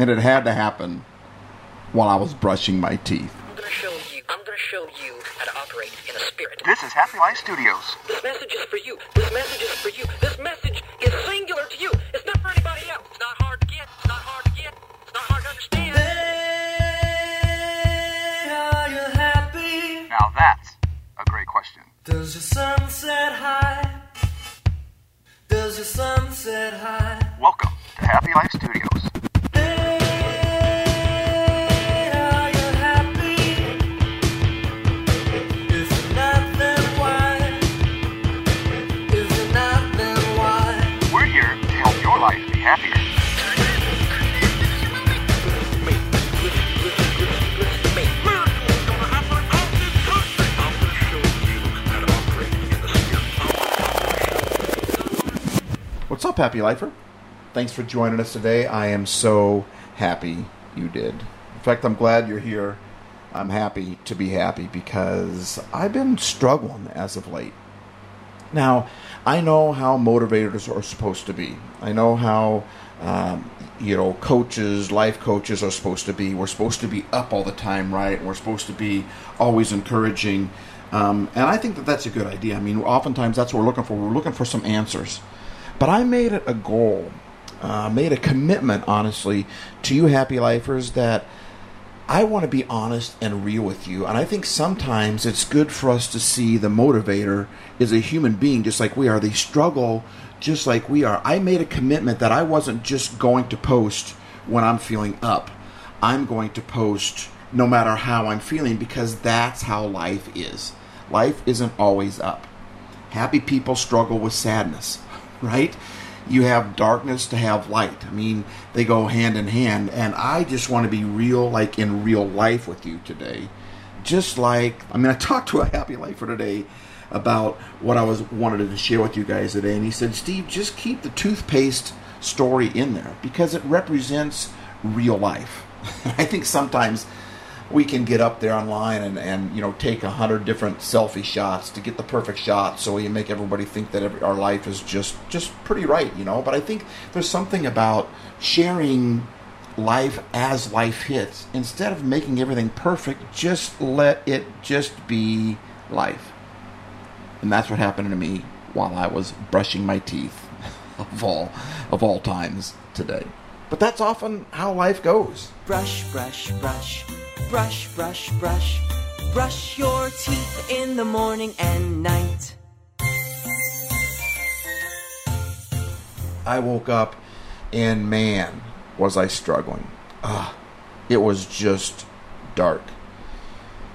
and it had to happen while I was brushing my teeth. I'm gonna show you. I'm gonna show you how to operate in a spirit. This is Happy Life Studios. This message is for you. This message is for you. This message is singular to you. It's not for anybody else. It's not hard to get. It's not hard to get. It's not hard to understand. Are you happy? Now that's a great question. Does your sunset high? Does your sunset high? Welcome to Happy Life Studios. Happier. What's up, Happy Lifer? Thanks for joining us today. I am so happy you did. In fact, I'm glad you're here. I'm happy to be happy because I've been struggling as of late. Now, I know how motivators are supposed to be. I know how, um, you know, coaches, life coaches are supposed to be. We're supposed to be up all the time, right? We're supposed to be always encouraging. Um, and I think that that's a good idea. I mean, oftentimes that's what we're looking for. We're looking for some answers. But I made it a goal, uh, made a commitment, honestly, to you happy lifers that I want to be honest and real with you. And I think sometimes it's good for us to see the motivator is a human being just like we are. They struggle just like we are. I made a commitment that I wasn't just going to post when I'm feeling up. I'm going to post no matter how I'm feeling because that's how life is. Life isn't always up. Happy people struggle with sadness, right? You have darkness to have light. I mean, they go hand in hand. And I just want to be real, like in real life with you today. Just like, I mean, I talked to a happy lifer today about what I was wanted to share with you guys today. And he said, Steve, just keep the toothpaste story in there because it represents real life. I think sometimes we can get up there online and, and you know take a hundred different selfie shots to get the perfect shot so we make everybody think that every, our life is just just pretty right you know? But i think there's something about sharing life as life hits. Instead of making everything perfect just let it just be life. And that's what happened to me while i was brushing my teeth of all of all times today but that's often how life goes Brush, brush, brush, brush, brush, brush. Brush your teeth in the morning and night. I woke up and man, was I struggling. Ah, it was just dark.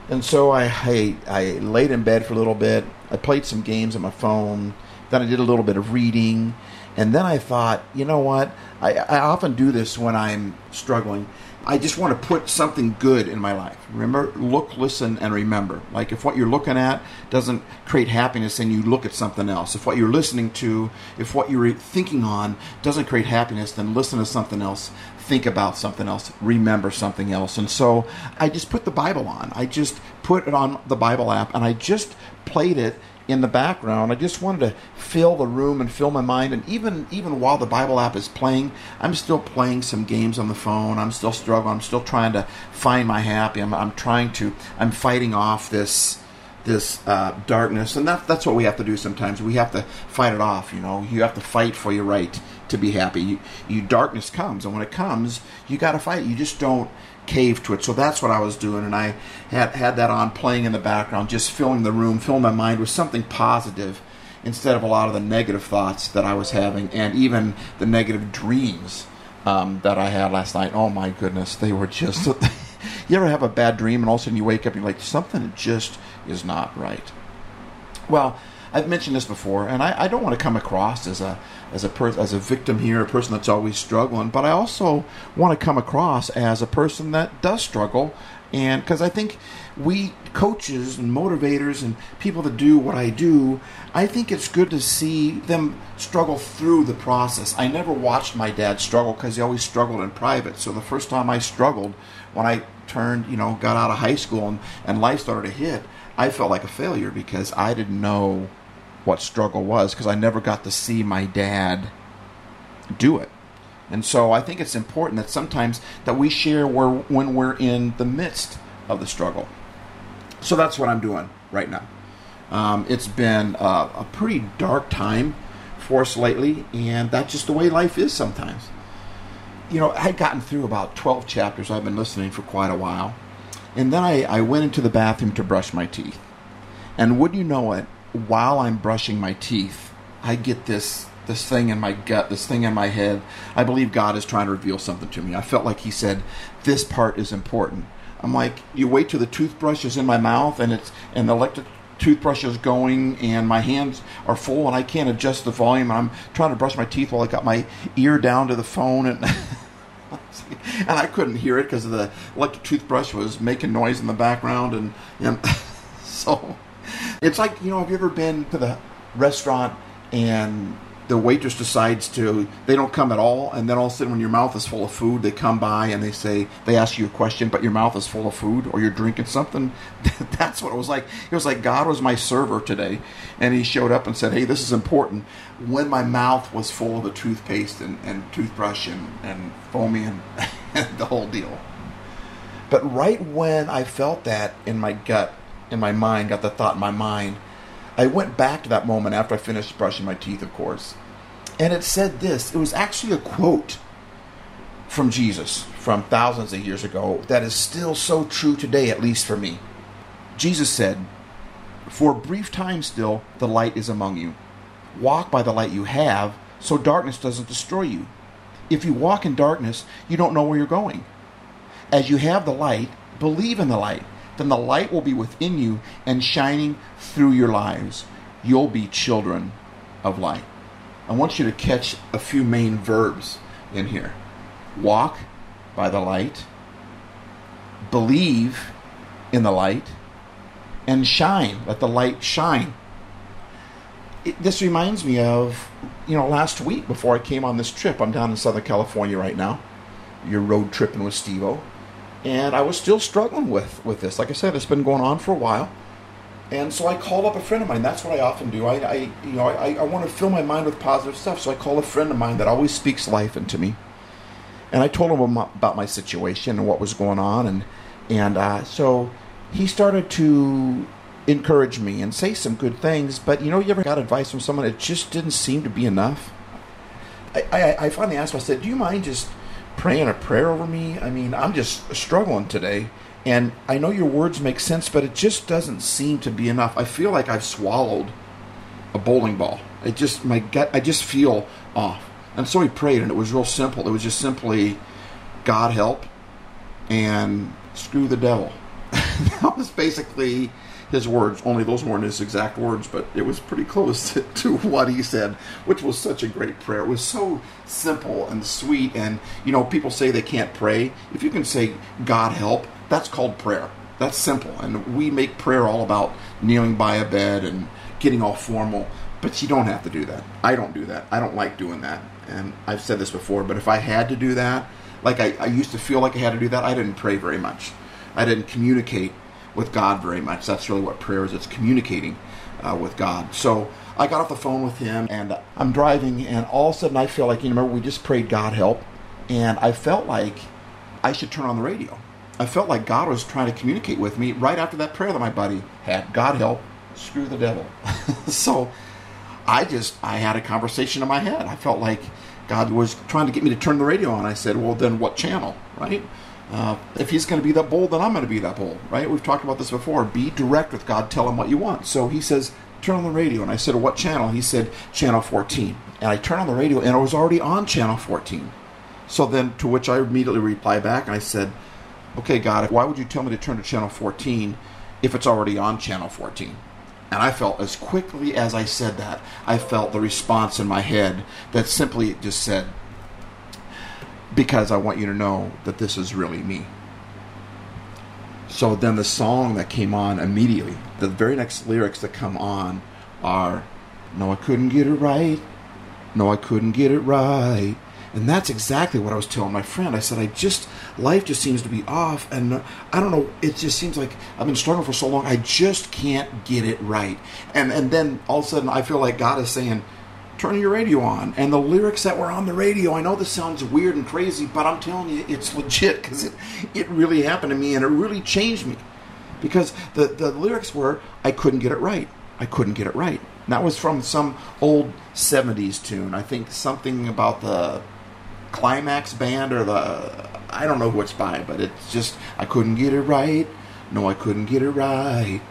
And so I, I, I laid in bed for a little bit. I played some games on my phone. Then I did a little bit of reading. And then I thought, you know what? I, I often do this when I'm struggling. I just want to put something good in my life. Remember, look, listen, and remember. Like if what you're looking at doesn't create happiness, then you look at something else. If what you're listening to, if what you're thinking on doesn't create happiness, then listen to something else. Think about something else. Remember something else. And so I just put the Bible on. I just put it on the Bible app, and I just played it in the background. I just wanted to fill the room and fill my mind. And even even while the Bible app is playing, I'm still playing some games on the phone. I'm still struggling. I'm still trying to find my happy. I'm, I'm trying to. I'm fighting off this this uh, darkness, and that, that's what we have to do sometimes. We have to fight it off. You know, you have to fight for your right to be happy. You, you darkness comes, and when it comes, you got to fight. You just don't cave to it. So that's what I was doing, and I had had that on playing in the background, just filling the room, filling my mind with something positive instead of a lot of the negative thoughts that I was having, and even the negative dreams um, that I had last night. Oh my goodness, they were just. you ever have a bad dream and all of a sudden you wake up and you're like, something just is not right. Well, I've mentioned this before, and I, I don't want to come across as a as a per, as a victim here, a person that's always struggling, but I also want to come across as a person that does struggle, and because I think we coaches and motivators and people that do what I do, I think it's good to see them struggle through the process. I never watched my dad struggle because he always struggled in private. So the first time I struggled, when I turned, you know, got out of high school and, and life started to hit, I felt like a failure because I didn't know what struggle was because I never got to see my dad do it. And so I think it's important that sometimes that we share where, when we're in the midst of the struggle. So that's what I'm doing right now. Um, it's been uh, a pretty dark time for us lately, and that's just the way life is sometimes. You know, I had gotten through about 12 chapters. I've been listening for quite a while. And then I, I went into the bathroom to brush my teeth. And would you know it, while I'm brushing my teeth, I get this this thing in my gut, this thing in my head. I believe God is trying to reveal something to me. I felt like He said, "This part is important." I'm like, you wait till the toothbrush is in my mouth and it's and the electric toothbrush is going and my hands are full and I can't adjust the volume. I'm trying to brush my teeth while I got my ear down to the phone and. and I couldn't hear it because the electric toothbrush was making noise in the background, and, and so it's like you know, have you ever been to the restaurant and the waitress decides to they don't come at all and then all of a sudden when your mouth is full of food they come by and they say they ask you a question but your mouth is full of food or you're drinking something? That's what it was like. It was like god was my server today and he showed up and said hey this is important. When my mouth was full of the toothpaste and, and toothbrush and, and foamy and, the whole deal but right when i felt that in my gut in my mind got the thought in my mind I went back to that moment after I finished brushing my teeth, of course, and it said this. It was actually a quote from Jesus from thousands of years ago that is still so true today, at least for me. Jesus said, For a brief time still, the light is among you. Walk by the light you have, so darkness doesn't destroy you. If you walk in darkness, you don't know where you're going. As you have the light, believe in the light then the light will be within you and shining through your lives. You'll be children of light. I want you to catch a few main verbs in here walk by the light, believe in the light, and shine. Let the light shine. It, this reminds me of, you know, last week before I came on this trip. I'm down in Southern California right now. You're road tripping with Stevo and I was still struggling with with this. Like I said, it's been going on for a while, and so I called up a friend of mine. That's what I often do. I, I you know I, I want to fill my mind with positive stuff, so I call a friend of mine that always speaks life into me, and I told him about my situation and what was going on, and and uh, so he started to encourage me and say some good things. But you know, you ever got advice from someone it just didn't seem to be enough. I, I, I finally asked him. I said, "Do you mind just?" praying a prayer over me. I mean, I'm just struggling today. And I know your words make sense, but it just doesn't seem to be enough. I feel like I've swallowed a bowling ball. It just, my gut, I just feel off. And so he prayed, and it was real simple. It was just simply, God help and screw the devil. that was basically his words. Only those weren't his exact words, but it was pretty close to, to, what he said, which was such a great prayer. It was so simple and sweet. And, you know, people say they can't pray. If you can say, God help, that's called prayer. That's simple. And we make prayer all about kneeling by a bed and getting all formal. But you don't have to do that. I don't do that. I don't like doing that. And I've said this before, but if I had to do that, like I, I used to feel like I had to do that, I didn't pray very much. I didn't communicate with God very much. That's really what prayer is. It's communicating uh, with God. So I got off the phone with him, and I'm driving, and all of a sudden I feel like you know, remember we just prayed God help, and I felt like I should turn on the radio. I felt like God was trying to communicate with me right after that prayer that my buddy had. God help, screw the devil. so I just I had a conversation in my head. I felt like God was trying to get me to turn the radio on. I said, "Well, then what channel?" Right? Uh, if he's going to be that bold, then I'm going to be that bold, right? We've talked about this before. Be direct with God. Tell him what you want. So he says, turn on the radio. And I said, what channel? He said, channel 14. And I turned on the radio, and it was already on channel 14. So then, to which I immediately reply back, and I said, okay, God, why would you tell me to turn to channel 14 if it's already on channel 14? And I felt as quickly as I said that, I felt the response in my head that simply just said, because I want you to know that this is really me. So then the song that came on immediately, the very next lyrics that come on are, No, I couldn't get it right. No, I couldn't get it right. And that's exactly what I was telling my friend. I said, I just, life just seems to be off. And I don't know, it just seems like I've been struggling for so long. I just can't get it right. And, and then all of a sudden, I feel like God is saying, turning your radio on. And the lyrics that were on the radio, I know this sounds weird and crazy, but I'm telling you, it's legit because it, it really happened to me and it really changed me. Because the, the lyrics were, I couldn't get it right. I couldn't get it right. And that was from some old 70s tune. I think something about the Climax Band or the. I don't know who it's by, but it's just, I couldn't get it right. No, I couldn't get it right.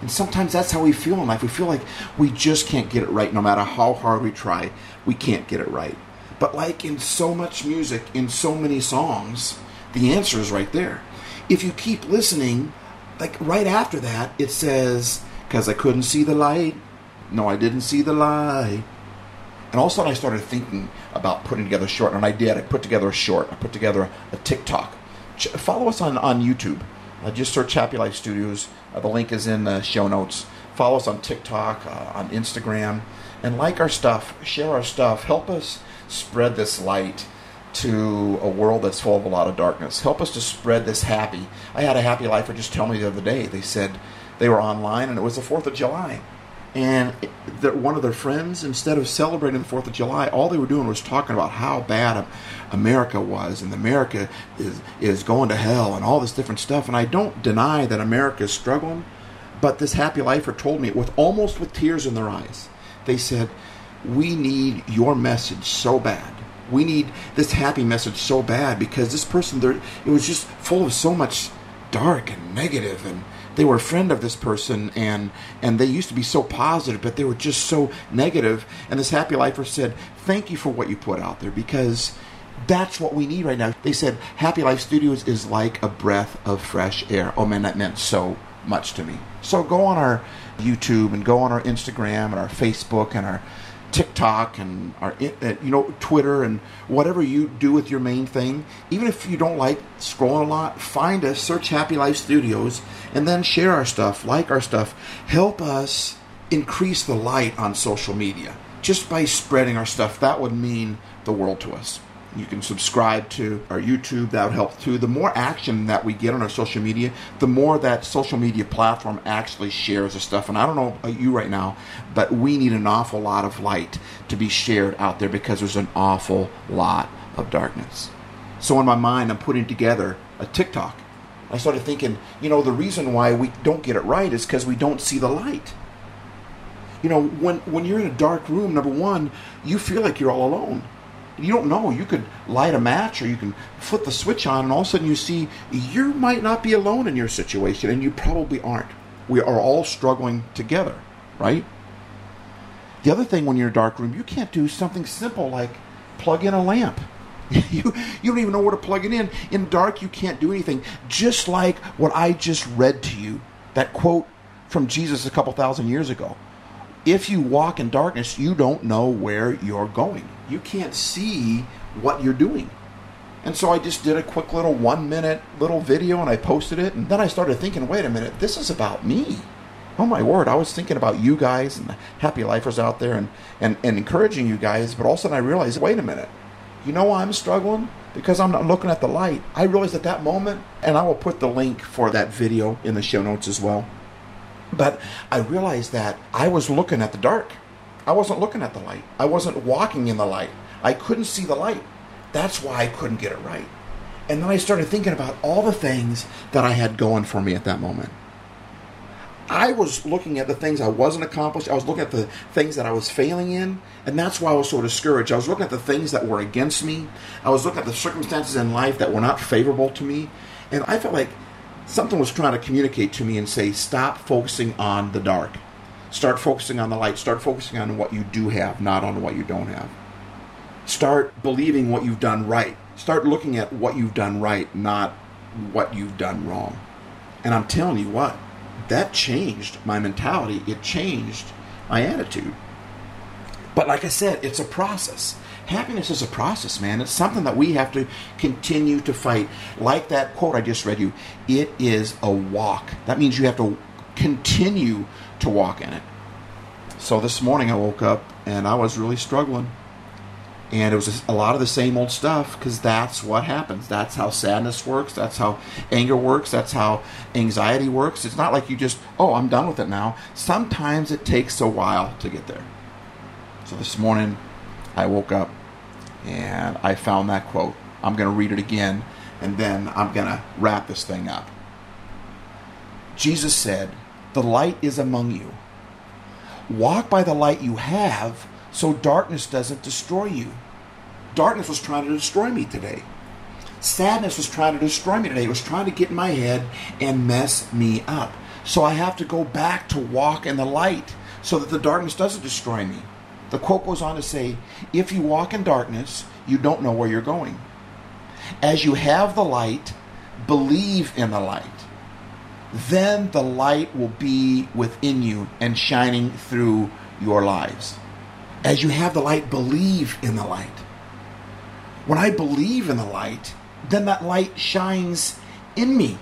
And sometimes that's how we feel in life. We feel like we just can't get it right no matter how hard we try. We can't get it right. But like in so much music, in so many songs, the answer is right there. If you keep listening, like right after that, it says, Because I couldn't see the light. No, I didn't see the light. And all of a sudden, I started thinking about putting together a short, and I did. I put together a short. I put together a, a TikTok. Follow us on, on YouTube. Uh, just search Happy Life Studios. Uh, the link is in the show notes. Follow us on TikTok, uh, on Instagram, and like our stuff, share our stuff. Help us spread this light to a world that's full of a lot of darkness. Help us to spread this happy. I had a happy lifer just tell me the other day. They said they were online and it was the 4th of July. And one of their friends, instead of celebrating the 4th of July, all they were doing was talking about how bad America was and America is, is going to hell and all this different stuff. And I don't deny that America is struggling, but this happy lifer told me with almost with tears in their eyes. They said, We need your message so bad. We need this happy message so bad because this person there it was just full of so much dark and negative and they were a friend of this person and and they used to be so positive but they were just so negative. And this happy lifer said thank you for what you put out there because that's what we need right now. They said happy life studios is like a breath of fresh air. Oh man that meant so much to me. So go on our youtube and go on our instagram and our facebook and our TikTok and our uh, you know Twitter and whatever you do with your main thing. Even if you don't like scrolling a lot, find us, search Happy Life Studios, and then share our stuff, like our stuff. Help us increase the light on social media just by spreading our stuff. That would mean the world to us. You can subscribe to our YouTube, that would help too. The more action that we get on our social media, the more that social media platform actually shares the stuff. And I don't know about you right now, but we need an awful lot of light to be shared out there because there's an awful lot of darkness. So in my mind, I'm putting together a TikTok. I started thinking, you know, the reason why we don't get it right is because we don't see the light. You know, when when you're in a dark room, number one, you feel like you're all alone. You don't know. You could light a match or you can flip the switch on, and all of a sudden you see you might not be alone in your situation, and you probably aren't. We are all struggling together, right? The other thing when you're in a dark room, you can't do something simple like plug in a lamp. you you don't even know where to plug it in. In dark, you can't do anything. Just like what I just read to you, that quote from Jesus a couple thousand years ago. If you walk in darkness, you don't know where you're going. You can't see what you're doing. And so I just did a quick little one minute little video and I posted it. And then I started thinking, wait a minute, this is about me. Oh my word, I was thinking about you guys and the happy lifers out there and, and, and encouraging you guys. But all of a sudden I realized, wait a minute, you know why I'm struggling? Because I'm not looking at the light. I realized at that moment, and I will put the link for that video in the show notes as well. But I realized that I was looking at the dark. I wasn't looking at the light. I wasn't walking in the light. I couldn't see the light. That's why I couldn't get it right. And then I started thinking about all the things that I had going for me at that moment. I was looking at the things I wasn't accomplished. I was looking at the things that I was failing in, and that's why I was so discouraged. I was looking at the things that were against me. I was looking at the circumstances in life that were not favorable to me, and I felt like something was trying to communicate to me and say, "Stop focusing on the dark. Start focusing on the light. Start focusing on what you do have, not on what you don't have. Start believing what you've done right. Start looking at what you've done right, not what you've done wrong." And I'm telling you what, that changed my mentality. It changed my attitude. But like I said, it's a process. Happiness is a process, man. It's something that we have to continue to fight. Like that quote I just read you, it is a walk. That means you have to continue to walk in it. So this morning I woke up and I was really struggling. And it was a lot of the same old stuff because that's what happens. That's how sadness works. That's how anger works. That's how anxiety works. It's not like you just, oh, I'm done with it now. Sometimes it takes a while to get there. So this morning, I woke up and I found that quote. I'm going to read it again and then I'm going to wrap this thing up. Jesus said, The light is among you. Walk by the light you have so darkness doesn't destroy you. Darkness was trying to destroy me today. Sadness was trying to destroy me today. It was trying to get in my head and mess me up. So I have to go back to walk in the light so that the darkness doesn't destroy me. The quote goes on to say, If you walk in darkness, you don't know where you're going. As you have the light, believe in the light. Then the light will be within you and shining through your lives. As you have the light, believe in the light. When I believe in the light, then that light shines in me.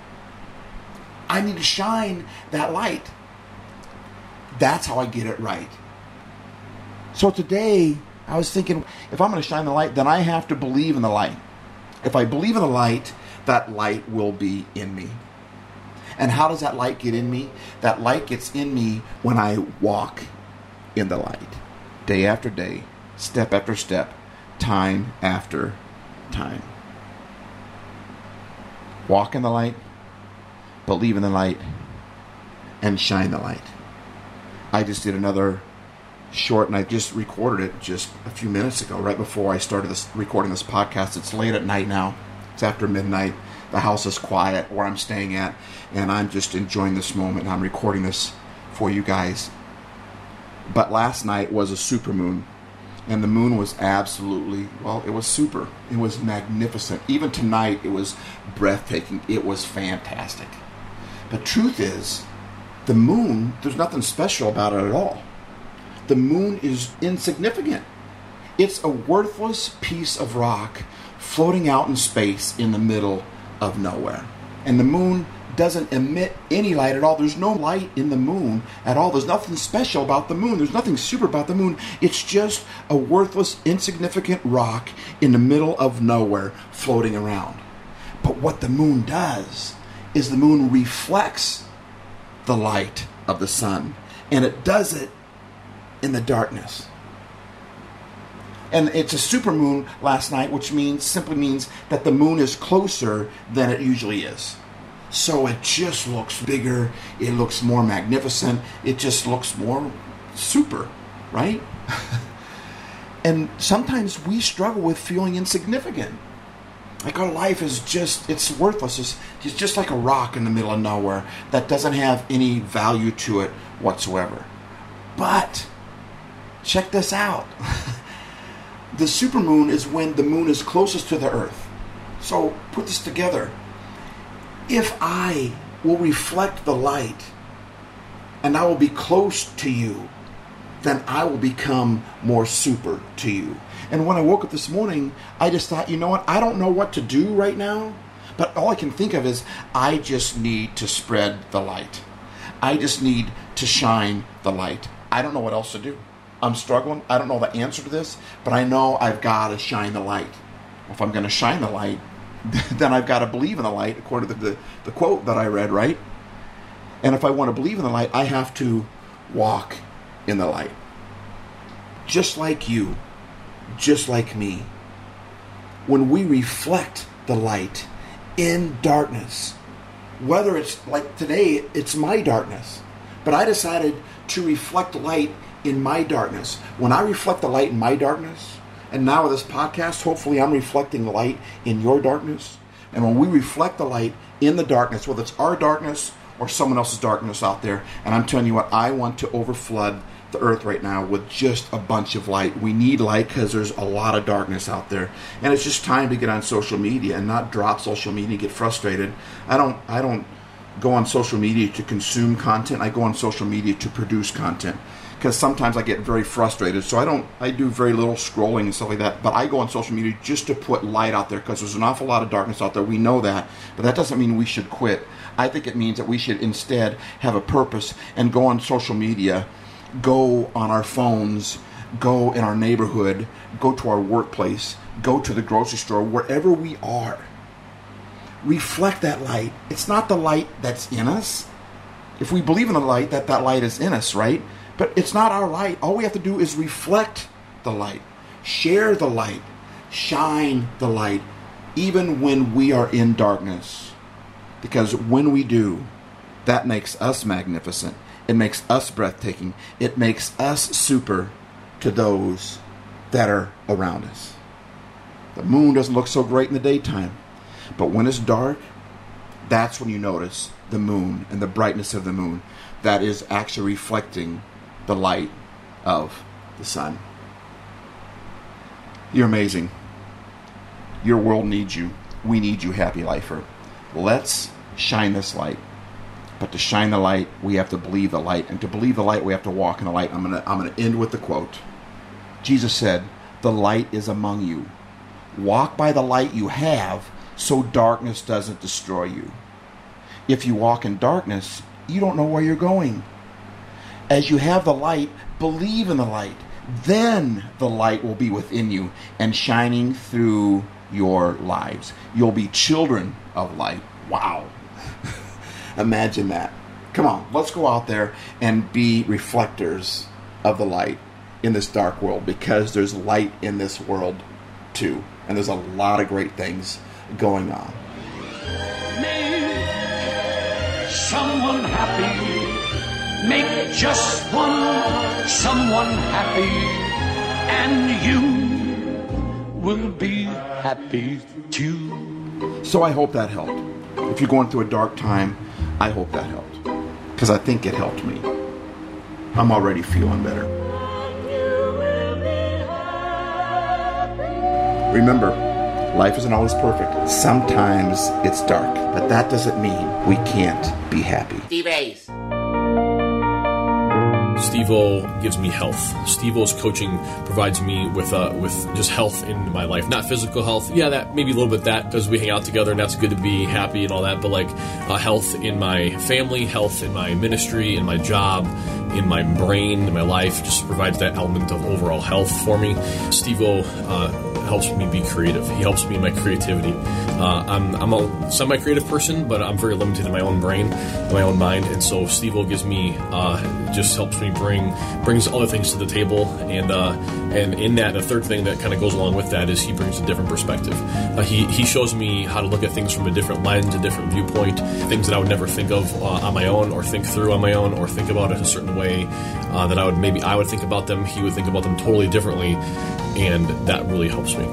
I need to shine that light. That's how I get it right. So today, I was thinking if I'm going to shine the light, then I have to believe in the light. If I believe in the light, that light will be in me. And how does that light get in me? That light gets in me when I walk in the light, day after day, step after step, time after time. Walk in the light, believe in the light, and shine the light. I just did another short, and I just recorded it just a few minutes ago, right before I started this recording this podcast. It's late at night now. It's after midnight. The house is quiet where I'm staying at, and I'm just enjoying this moment. I'm recording this for you guys. But last night was a super moon, and the moon was absolutely well. It was super. It was magnificent. Even tonight, it was breathtaking. It was fantastic. The truth is, the moon. There's nothing special about it at all the moon is insignificant. It's a worthless piece of rock floating out in space in the middle of nowhere. And the moon doesn't emit any light at all. There's no light in the moon at all. There's nothing special about the moon. There's nothing super about the moon. It's just a worthless, insignificant rock in the middle of nowhere floating around. But what the moon does is the moon reflects the light of the sun. And it does it in the darkness. And it's a supermoon last night, which means simply means that the moon is closer than it usually is. So it just looks bigger, it looks more magnificent, it just looks more super, right? and sometimes we struggle with feeling insignificant. Like our life is just, it's worthless. It's, it's just like a rock in the middle of nowhere that doesn't have any value to it whatsoever. But check this out. the supermoon is when the moon is closest to the earth. So put this together. If I will reflect the light and I will be close to you, then I will become more super to you. And when I woke up this morning, I just thought, you know what? I don't know what to do right now, but all I can think of is I just need to spread the light. I just need to shine the light. I don't know what else to do. I'm struggling. I don't know the answer to this, but I know I've got to shine the light. If I'm going to shine the light, then I've got to believe in the light, according to the, the quote that I read, right? And if I want to believe in the light, I have to walk in the light. Just like you, just like me. When we reflect the light in darkness, whether it's like today, it's my darkness, but I decided to reflect light in my darkness. When I reflect the light in my darkness, and now with this podcast, hopefully I'm reflecting the light in your darkness. And when we reflect the light in the darkness, whether it's our darkness or someone else's darkness out there, and I'm telling you what, I want to overflood the earth right now with just a bunch of light. We need light because there's a lot of darkness out there, and it's just time to get on social media and not drop social media and get frustrated. I don't. I don't go on social media to consume content. I go on social media to produce content because sometimes I get very frustrated. So I don't, I do very little scrolling and stuff like that. But I go on social media just to put light out there because there's an awful lot of darkness out there. We know that, but that doesn't mean we should quit. I think it means that we should instead have a purpose and go on social media, go on our phones, go in our neighborhood, go to our workplace, go to the grocery store, wherever we are. Reflect that light. It's not the light that's in us. If we believe in the light, that that light is in us, right? But it's not our light. All we have to do is reflect the light. Share the light. Shine the light, even when we are in darkness. Because when we do, that makes us magnificent. It makes us breathtaking. It makes us super to those that are around us. The moon doesn't look so great in the daytime, but when it's dark, that's when you notice the moon and the brightness of the moon that is actually reflecting the light of the sun. You're amazing. Your world needs you. We need you, happy lifer. Let's shine this light. But to shine the light, we have to believe the light. And to believe the light, we have to walk in the light. I'm to I'm to end with the quote. Jesus said, The light is among you. Walk by the light you have so darkness doesn't destroy you. If you walk in darkness, you don't know where you're going. As you have the light, believe in the light. Then the light will be within you and shining through your lives. You'll be children of light. Wow. Imagine that. Come on, let's go out there and be reflectors of the light in this dark world because there's light in this world too. And there's a lot of great things going on. Make someone happy. Make just one someone happy. And you will be happy too. So I hope that helped. If you're going through a dark time, I hope that helped. Because I think it helped me. I'm already feeling better. Remember, life isn't always perfect. Sometimes it's dark, but that doesn't mean we can't be happy. Steve O gives me health. Steve O's coaching provides me with uh, with just health in my life, not physical health. Yeah, that maybe a little bit that because we hang out together and that's good to be happy and all that. But like uh, health in my family, health in my ministry, in my job, in my brain, in my life, just provides that element of overall health for me. Steve O. Uh, helps me be creative. He helps me in my creativity. Uh, I'm, I'm a semi-creative person, but I'm very limited in my own brain, in my own mind, and so Steve O gives me uh, just helps me bring brings other things to the table, and uh, and in that, the third thing that kind of goes along with that is he brings a different perspective. Uh, he he shows me how to look at things from a different lens, a different viewpoint, things that I would never think of uh, on my own, or think through on my own, or think about it a certain way uh, that I would maybe I would think about them. He would think about them totally differently, and that really helps me.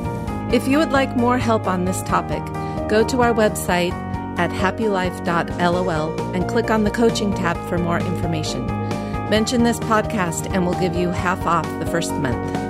If you would like more help on this topic, go to our website at happylife.lol and click on the coaching tab for more information. Mention this podcast and we'll give you half off the first month.